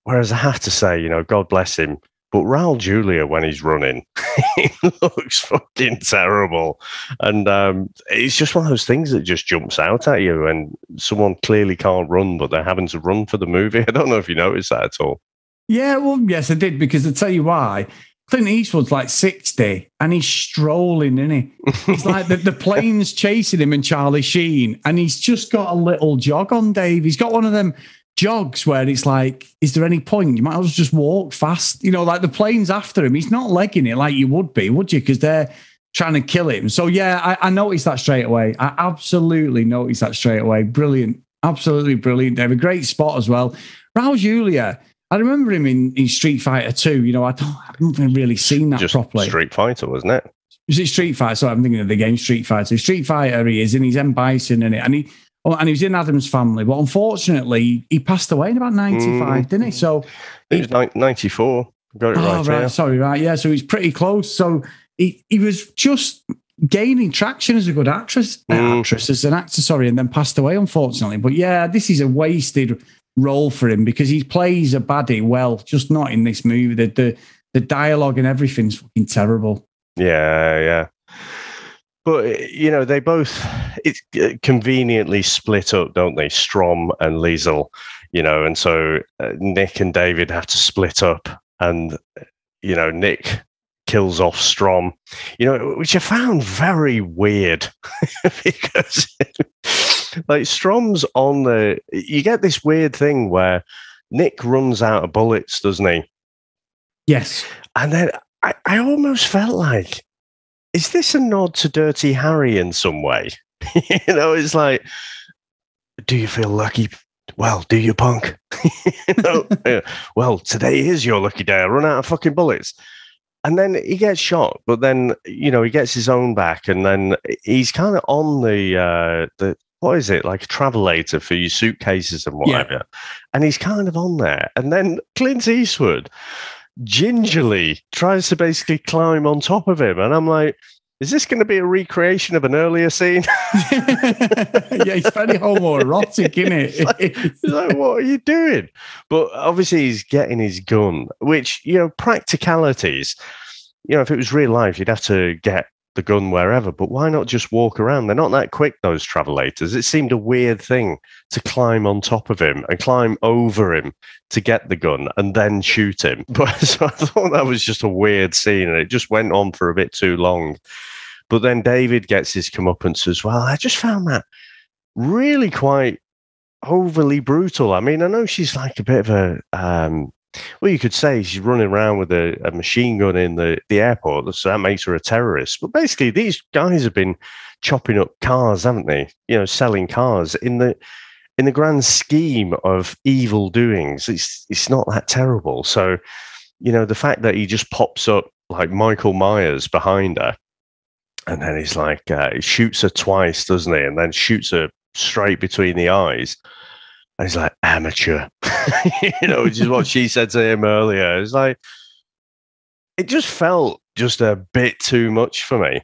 Speaker 6: Whereas I have to say, you know, God bless him, but Raul Julia, when he's running, he looks fucking terrible. And um, it's just one of those things that just jumps out at you. And someone clearly can't run, but they're having to run for the movie. I don't know if you noticed that at all.
Speaker 5: Yeah, well, yes, I did because I tell you why. Clint Eastwood's like 60 and he's strolling, isn't he? It's like the, the plane's chasing him and Charlie Sheen, and he's just got a little jog on, Dave. He's got one of them jogs where it's like, is there any point? You might as well just walk fast. You know, like the plane's after him. He's not legging it like you would be, would you? Because they're trying to kill him. So, yeah, I, I noticed that straight away. I absolutely noticed that straight away. Brilliant. Absolutely brilliant, They have A great spot as well. Raul Julia. I remember him in, in Street Fighter 2. You know, I don't, I haven't really seen that
Speaker 6: Just
Speaker 5: properly.
Speaker 6: Street Fighter, wasn't it?
Speaker 5: Is it Street Fighter? Sorry, I'm thinking of the game Street Fighter. Street Fighter, he is, and he's M Bison in it, and he and he was in Addams family. But unfortunately, he passed away in about 95, didn't he? So
Speaker 6: he was 94. Got it
Speaker 5: Oh,
Speaker 6: right.
Speaker 5: right. Sorry, right. Yeah. So he's pretty close. So he, he was just gaining traction as a good actress, uh,
Speaker 6: Mm.
Speaker 5: actress, as an actor, sorry, and then passed away, unfortunately. But yeah, this is a wasted role for him because he plays a baddie well, just not in this movie. The the, the dialogue and everything's fucking terrible.
Speaker 6: Yeah, yeah. But you know, they both it's uh, conveniently split up, don't they? Strom and Liesl, you know, and so uh, Nick and David have to split up, and uh, you know, Nick kills off Strom, you know, which I found very weird because like Strom's on the. You get this weird thing where Nick runs out of bullets, doesn't he?
Speaker 5: Yes.
Speaker 6: And then I, I almost felt like, is this a nod to Dirty Harry in some way? you know, it's like, do you feel lucky? Well, do you, punk? you know, yeah. well, today is your lucky day. I run out of fucking bullets. And then he gets shot, but then you know he gets his own back, and then he's kind of on the uh, the what is it like a travelator for your suitcases and
Speaker 5: Yeah.
Speaker 6: whatever, and he's kind of on there, and then Clint Eastwood gingerly tries to basically climb on top of him, and I'm like, is this going to be a recreation of an earlier scene?
Speaker 5: yeah, he's very homoerotic, isn't it?
Speaker 6: It's like, what are you doing? But obviously, he's getting his gun, which, you know, practicalities, you know, if it was real life, you'd have to get the gun wherever, but why not just walk around? They're not that quick, those travelators. It seemed a weird thing to climb on top of him and climb over him to get the gun and then shoot him. But so I thought that was just a weird scene and it just went on for a bit too long. But then David gets his comeuppance as well. I just found that really quite overly brutal. I mean, I know she's like a bit of a um well, you could say she's running around with a, a machine gun in the, the airport, so that makes her a terrorist. But basically, these guys have been chopping up cars, haven't they? You know, selling cars in the in the grand scheme of evil doings. It's it's not that terrible. So, you know, the fact that he just pops up like Michael Myers behind her, and then he's like, uh, he shoots her twice, doesn't he? And then shoots her straight between the eyes. And he's like, amateur, you know, which is what she said to him earlier. It's like, it just felt just a bit too much for me.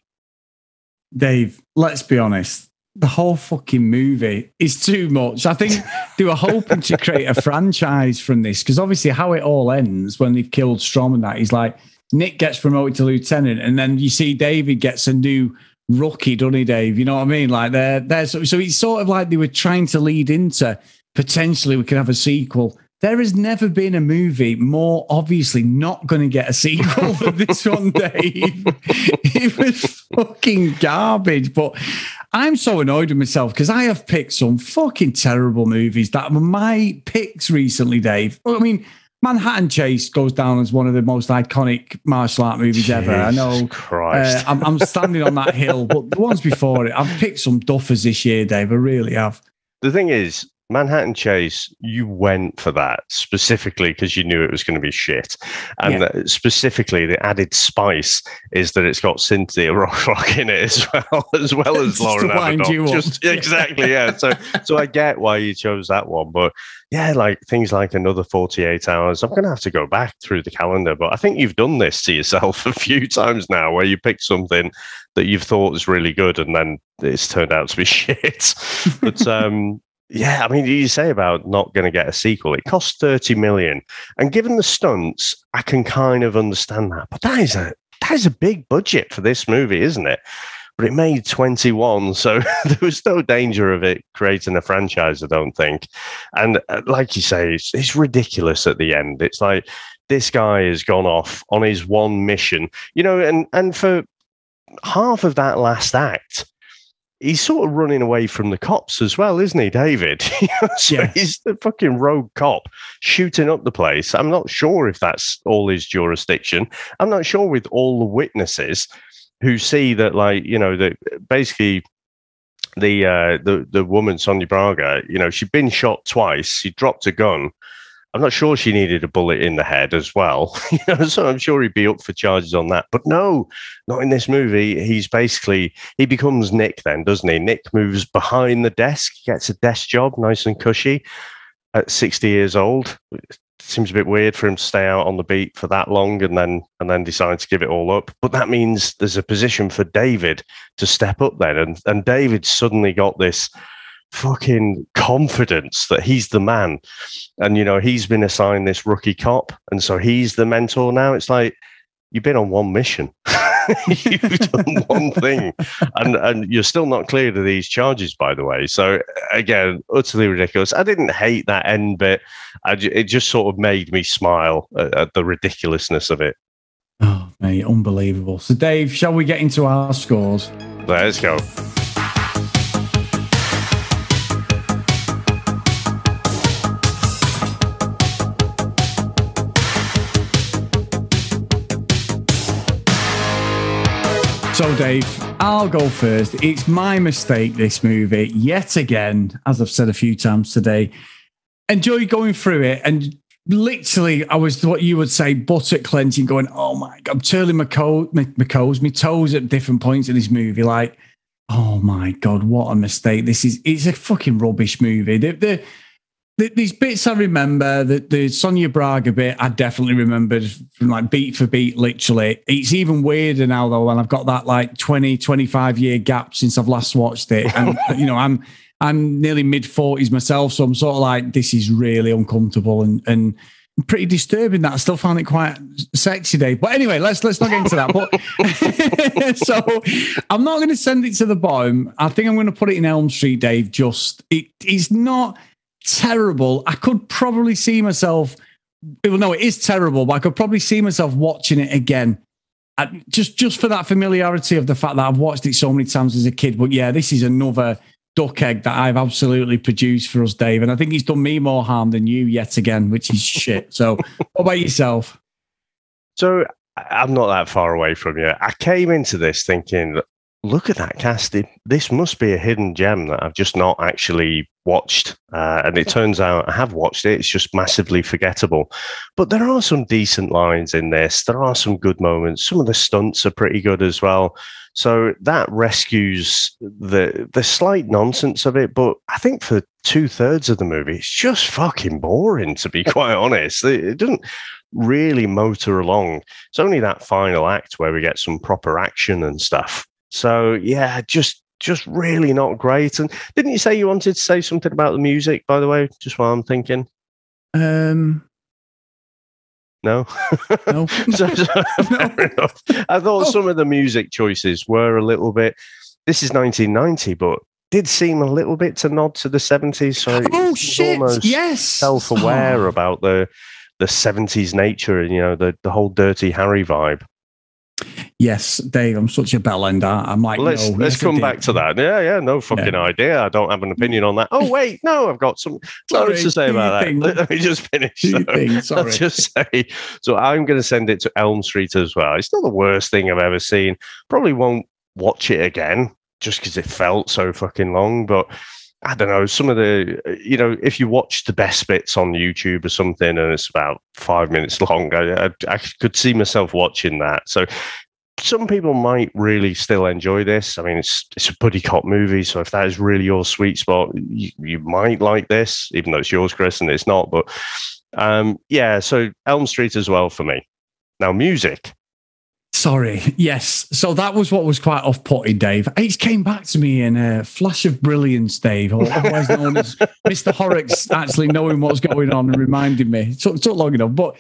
Speaker 5: Dave, let's be honest. The whole fucking movie is too much. I think they were hoping to create a franchise from this because obviously, how it all ends when they've killed Strom and that, he's like Nick gets promoted to lieutenant, and then you see David gets a new rookie, doesn't he, Dave? You know what I mean? Like they're they're so, so it's sort of like they were trying to lead into potentially we could have a sequel. There has never been a movie more obviously not going to get a sequel than this one, Dave. it was fucking garbage. But I'm so annoyed with myself because I have picked some fucking terrible movies that were my picks recently, Dave. I mean, Manhattan Chase goes down as one of the most iconic martial art movies ever. I know.
Speaker 6: Christ.
Speaker 5: Uh, I'm, I'm standing on that hill, but the ones before it, I've picked some duffers this year, Dave. I really have.
Speaker 6: the thing is, Manhattan Chase, you went for that specifically because you knew it was going to be shit. And
Speaker 5: Yeah.
Speaker 6: specifically, the added spice is that it's got Cynthia Rothrock in it as well, as well as
Speaker 5: Just
Speaker 6: Loren
Speaker 5: wind you
Speaker 6: Avedon.
Speaker 5: up.
Speaker 6: Just exactly, yeah. So, so I get why you chose that one, but yeah, like things like another forty-eight hours. I'm going to have to go back through the calendar, but I think you've done this to yourself a few times now, where you picked something that you've thought was really good, and then it's turned out to be shit. but um, yeah, I mean, you say about not going to get a sequel. It cost thirty million, and given the stunts, I can kind of understand that. But that is a that is a big budget for this movie, isn't it? But it made twenty one, so there was no danger of it creating a franchise. I don't think. And uh, like you say, it's, it's ridiculous at the end. It's like this guy has gone off on his one mission, you know, and and for half of that last act he's sort of running away from the cops as well, isn't he, David? so
Speaker 5: Yeah.
Speaker 6: he's the fucking rogue cop shooting up the place. I'm not sure if that's all his jurisdiction. I'm not sure with all the witnesses who see that, like, you know, that basically the uh the the woman Sonia Braga, you know, she'd been shot twice, she dropped a gun. I'm not sure she needed a bullet in the head as well. you know, so I'm sure he'd be up for charges on that. But no, not in this movie. He's basically he becomes Nick then, doesn't he? Nick moves behind the desk, gets a desk job, nice and cushy, at 60 years old. It seems a bit weird for him to stay out on the beat for that long and then and then decide to give it all up. But that means there's a position for David to step up then. And and David suddenly got this fucking confidence that he's the man. And you know, he's been assigned this rookie cop, and so he's the mentor now. It's like you've been on one mission. You've done one thing, and and you're still not cleared of these charges, by the way. So again, utterly ridiculous. I didn't hate that end bit. I it just sort of made me smile at, at the ridiculousness of it.
Speaker 5: Oh, mate, unbelievable. So, Dave, shall we get into our scores?
Speaker 6: Let's go.
Speaker 5: So, Dave, I'll go first. It's my mistake, this movie, yet again, as I've said a few times today. Enjoy going through it. And literally, I was what you would say, buttock clenching, going, oh my God, I'm turning my, co- my, my, toes, my toes at different points in this movie. Like, oh my God, what a mistake. This is, it's a fucking rubbish movie. The, the, these bits I remember, the, the Sonia Braga bit, I definitely remembered from like beat for beat, literally. It's even weirder now, though, when I've got that like 20, 25 year gap since I've last watched it. And, you know, I'm, I'm nearly mid 40s myself. So I'm sort of like, this is really uncomfortable and, and, pretty disturbing that I still found it quite sexy Dave. But anyway, let's let's not get into that. But so I'm not going to send it to the bottom. I think I'm going to put it in Elm Street, Dave. Just it is not terrible. I could probably see myself. Well, no, it is terrible, but I could probably see myself watching it again. I, just just for that familiarity of the fact that I've watched it so many times as a kid. But yeah, this is another duck egg that I've absolutely produced for us, Dave. And I think he's done me more harm than you yet again, which is shit. So, what about yourself?
Speaker 6: So I'm not that far away from you. I came into this thinking, look at that casting. This must be a hidden gem that I've just not actually watched. Uh, and it turns out I have watched it. It's just massively forgettable. But there are some decent lines in this. There are some good moments. Some of the stunts are pretty good as well. So that rescues the the slight nonsense of it. But I think for two thirds of the movie, it's just fucking boring, to be quite honest. It, it doesn't really motor along. It's only that final act where we get some proper action and stuff. So yeah, just just really not great. And didn't you say you wanted to say something about the music, by the way? Just while I'm thinking.
Speaker 5: Um,
Speaker 6: No.
Speaker 5: no.
Speaker 6: so, so, enough. I thought
Speaker 5: Oh.
Speaker 6: some of the music choices were a little bit. this is 1990, but did seem a little bit to nod to the 70s. So
Speaker 5: Oh shit!
Speaker 6: almost
Speaker 5: Yes,
Speaker 6: self-aware
Speaker 5: Oh.
Speaker 6: about the the 70s nature and you know the the whole dirty Harry vibe.
Speaker 5: Yes, Dave, I'm such a bell ender. I'm like,
Speaker 6: let's
Speaker 5: no,
Speaker 6: let's
Speaker 5: yes,
Speaker 6: come back to that. Yeah, yeah, no fucking idea. I don't have an opinion on that. Oh wait, no, I've got some
Speaker 5: Sorry,
Speaker 6: to say about that. Let, me just finish.
Speaker 5: Your sorry.
Speaker 6: I'll just say. So I'm going to send it to Elm Street as well. It's not the worst thing I've ever seen. Probably won't watch it again just because it felt so fucking long. But I don't know. Some of the, you know, if you watch the best bits on YouTube or something, and it's about five minutes long, I, I, I could see myself watching that. So some people might really still enjoy this. I mean, it's it's a buddy cop movie, so if that is really your sweet spot, you, you might like this, even though it's yours, Chris, and it's not. But um, yeah, so Elm Street as well for me. Now, music.
Speaker 5: Sorry. Yes. So that was what was quite off putting, Dave. It came back to me in a flash of brilliance, Dave, or otherwise known as Mr. Horrocks actually knowing what's going on and reminding me. It took, took long enough. But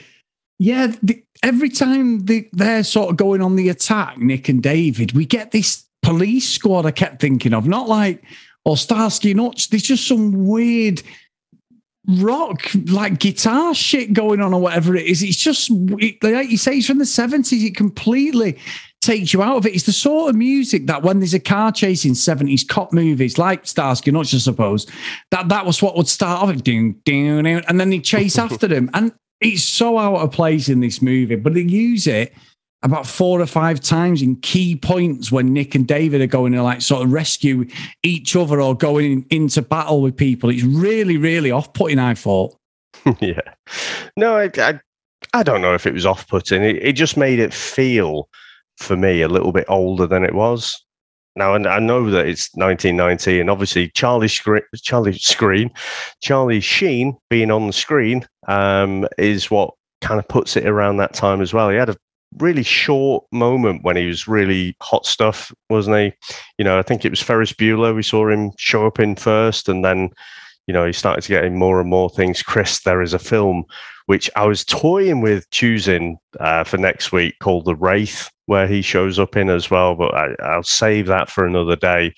Speaker 5: yeah, the, every time they, they're sort of going on the attack, Nick and David, we get this police squad I kept thinking of, not like, or Starsky Hutch. There's just some weird rock like guitar shit going on or whatever it is. It's just it, like you say, it's from the seventies. It completely takes you out of it. It's the sort of music that when there's a car chase in seventies cop movies like Starsky Hutch, I suppose that that was what would start off ding ding, ding, and then they chase after them, and it's so out of place in this movie. But they use it about four or five times in key points when Nick and David are going to like sort of rescue each other or going into battle with people. It's really, really off putting, I thought.
Speaker 6: yeah. No, I, I, I don't know if it was off putting. It, it just made it feel for me a little bit older than it was. Now, and I know that it's 1990, and obviously Charlie Screen, Charlie Screen, Charlie Sheen being on the screen um, is what kind of puts it around that time as well. He had a really short moment when he was really hot stuff, wasn't he? You know, I think it was Ferris Bueller. We saw him show up in first, and then, you know, he started to get in more and more things. Chris, there is a film which I was toying with choosing uh, for next week called The Wraith, where he shows up in as well, but I, I'll save that for another day.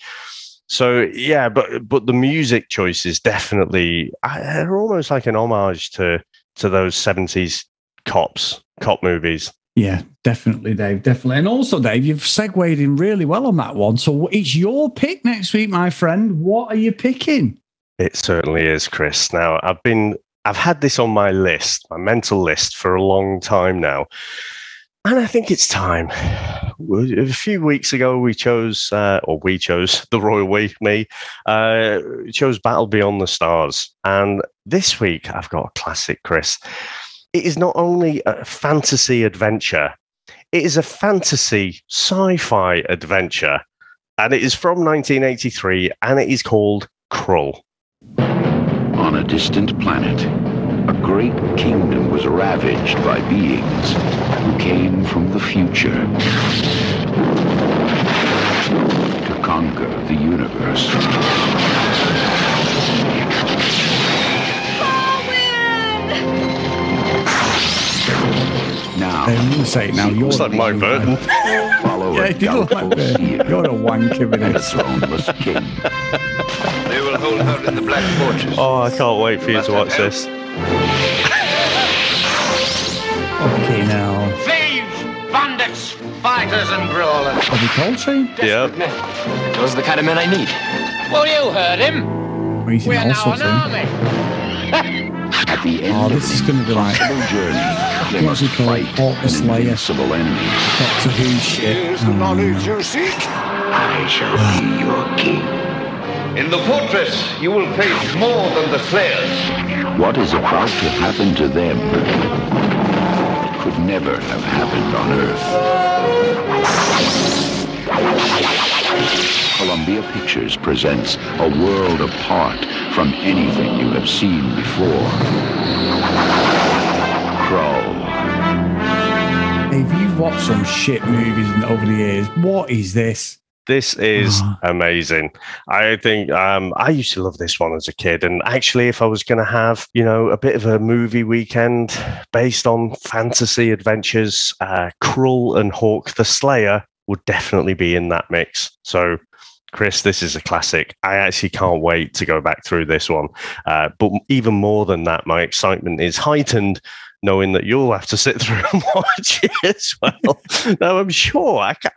Speaker 6: So yeah, but but the music choices definitely are almost like an homage to to those seventies cops cop movies.
Speaker 5: Yeah, definitely, Dave. Definitely. And also, Dave, you've segued in really well on that one. So it's your pick next week, my friend. What are you picking?
Speaker 6: It certainly is, Chris. Now I've been I've had this on my list, my mental list for a long time now. And I think it's time. A few weeks ago, we chose, uh, or we chose, the royal we, me, uh, chose Battle Beyond the Stars. And this week, I've got a classic, Chris. It is not only a fantasy adventure, it is a fantasy sci fi adventure. And it is from 1983, and it is called Krull.
Speaker 11: On a distant planet, a great kingdom was ravaged by beings who came from the future to conquer the universe. Now,
Speaker 5: I'm going to say it now. You're
Speaker 6: Looks like my burden.
Speaker 11: follow
Speaker 5: Yeah, it did look like that. You're a wanker with
Speaker 11: the
Speaker 5: it.
Speaker 11: throneless king.
Speaker 3: They will hold out in the Black Fortress.
Speaker 6: Oh, I can't wait for you to watch this.
Speaker 5: Okay, now.
Speaker 12: Thieves, bandits, fighters, and brawlers.
Speaker 5: Bobby Coltrane?
Speaker 6: Yeah.
Speaker 12: Those are the kind of men I need. Well, you heard him.
Speaker 5: He's in
Speaker 12: We're now an army.
Speaker 11: At the end
Speaker 5: Oh,
Speaker 11: of
Speaker 5: this is going to be like
Speaker 11: the journey, they
Speaker 5: What's
Speaker 11: must
Speaker 5: it called?
Speaker 11: fight
Speaker 5: Hawk the
Speaker 11: an
Speaker 5: Slayer.
Speaker 11: invincible enemy.
Speaker 5: Doctor Who shit. Oh, no.
Speaker 7: you seek?
Speaker 11: I shall be your king.
Speaker 12: In the fortress, you will face more than the slayers.
Speaker 11: What is about to happen to them could never have happened on Earth. Columbia Pictures presents a world apart from anything you have seen before. Krull.
Speaker 5: Dave, you've watched some shit movies over the years. What is this?
Speaker 6: This is
Speaker 5: Ah.
Speaker 6: amazing. I think um, I used to love this one as a kid. And actually, if I was going to have, you know, a bit of a movie weekend based on fantasy adventures, uh, Krull and Hawk the Slayer would definitely be in that mix. So, Chris, this is a classic. I actually can't wait to go back through this one. Uh, but even more than that, my excitement is heightened knowing that you'll have to sit through and watch it as well. now, I'm sure I can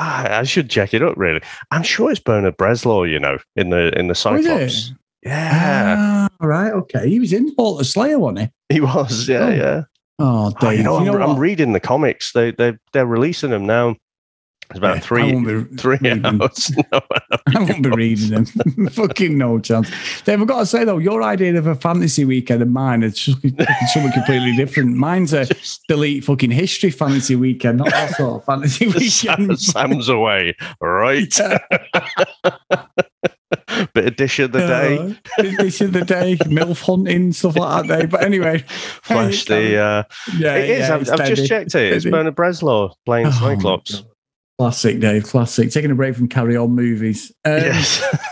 Speaker 6: I should check it up. Really, I'm sure it's Bernard Bresslaw. You know, in the in the
Speaker 5: Oh,
Speaker 6: Cyclops. Yeah,
Speaker 5: Ah, right. Okay. He was in Hawk the Slayer, wasn't he?
Speaker 6: he was. Yeah,
Speaker 5: Oh,
Speaker 6: yeah.
Speaker 5: Oh,
Speaker 6: Oh,
Speaker 5: Dave.
Speaker 6: you know, I'm, I'm reading the comics. They they they're releasing them now. It's about
Speaker 5: Yeah,
Speaker 6: three three
Speaker 5: reading.
Speaker 6: hours. No,
Speaker 5: I won't be reading them. Fucking no chance. Dave, I've got to say though, your idea of a fantasy weekend and mine is just something completely different. Mine's a delete fucking history fantasy weekend, not that sort of fantasy
Speaker 6: Sam,
Speaker 5: weekend.
Speaker 6: Sam's away, right? Bit of dish of the day.
Speaker 5: Uh, dish of the day, MILF hunting, stuff like that, Dave. But anyway,
Speaker 6: Flash
Speaker 5: hey,
Speaker 6: the. Uh,
Speaker 5: yeah,
Speaker 6: it is.
Speaker 5: yeah,
Speaker 6: I've, I've just checked it. It's Bernard Bresslaw playing
Speaker 5: Oh,
Speaker 6: Cyclops.
Speaker 5: Classic, Dave. Classic. Taking a break from Carry On movies. Um,
Speaker 6: yes.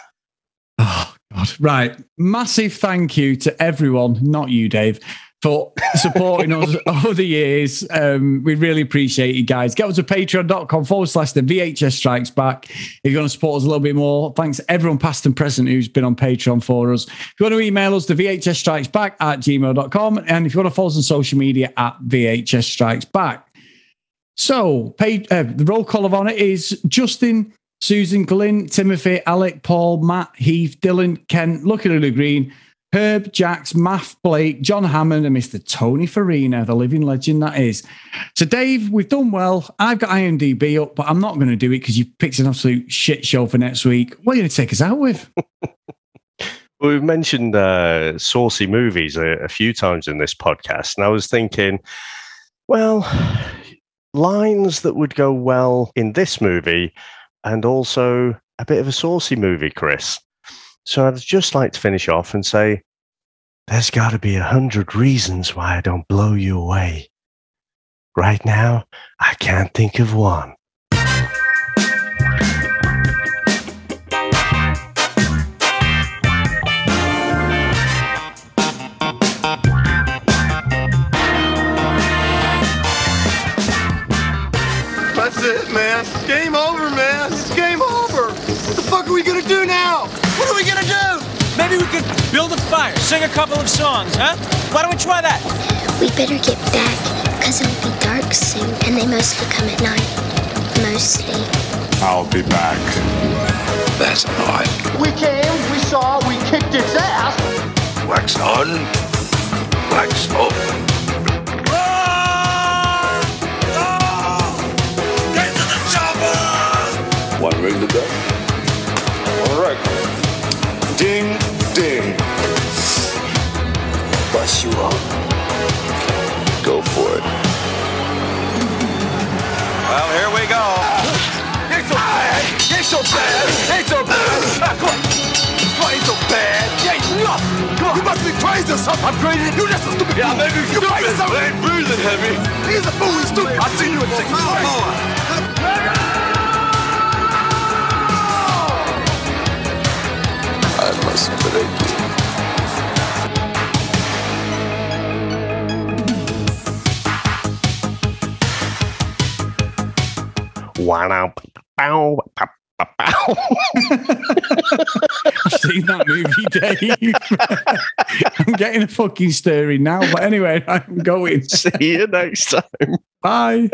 Speaker 5: Oh God! Right. Massive thank you to everyone, not you, Dave, for supporting us over the years. Um, we really appreciate you guys. Get us to patreon.com forward slash the VHS Strikes Back. If you want to support us a little bit more, thanks everyone past and present who's been on Patreon for us. If you want to email us, the VHS Strikes Back at gmail.com. And if you want to follow us on social media at VHS Strikes Back. So, uh, the roll call of honor is Justin, Susan, Glyn, Timothy, Alec, Paul, Matt, Heath, Dylan, Ken, Lucky Little Green, Herb, Jax, Math, Blake, John Hammond, and Mr. Tony Farina, the living legend that is. So, Dave, we've done well. I've got IMDb up, but I'm not going to do it because you picked an absolute shit show for next week. What are you going to take us out with?
Speaker 6: Well, We've mentioned uh, saucy movies a, a few times in this podcast, and I was thinking, well, lines that would go well in this movie, and also a bit of a saucy movie, Chris. So I'd just like to finish off and say, there's got to be a hundred reasons why I don't blow you away. Right now, I can't think of one.
Speaker 13: Maybe we could build a fire, sing a couple of songs, huh? Why don't we try that?
Speaker 2: We better get back, because it'll be dark soon, and they mostly come at night. Mostly.
Speaker 14: I'll be back. That's odd.
Speaker 15: We came, we saw, we kicked its ass.
Speaker 14: Wax on, wax off. One ring to go. All right. Ding, ding. Bust you up. Go for it.
Speaker 15: Well, here we go. Ain't so bad. Ain't so bad. Ain't so bad. Ah, come on. Come on, ain't so bad. Ain't nothing. Come on. You must be crazy or something. I'm crazy. You just a stupid. Yeah, maybe you crazy or something. I ain't breathing heavy. He's a fool. He's stupid. I seen you at six.
Speaker 14: I must break you.
Speaker 6: Wow. Bow, pow, pow, pow.
Speaker 5: I've seen that movie, Dave. I'm getting a fucking stirring now. But anyway, I'm going.
Speaker 6: See you next time.
Speaker 5: Bye.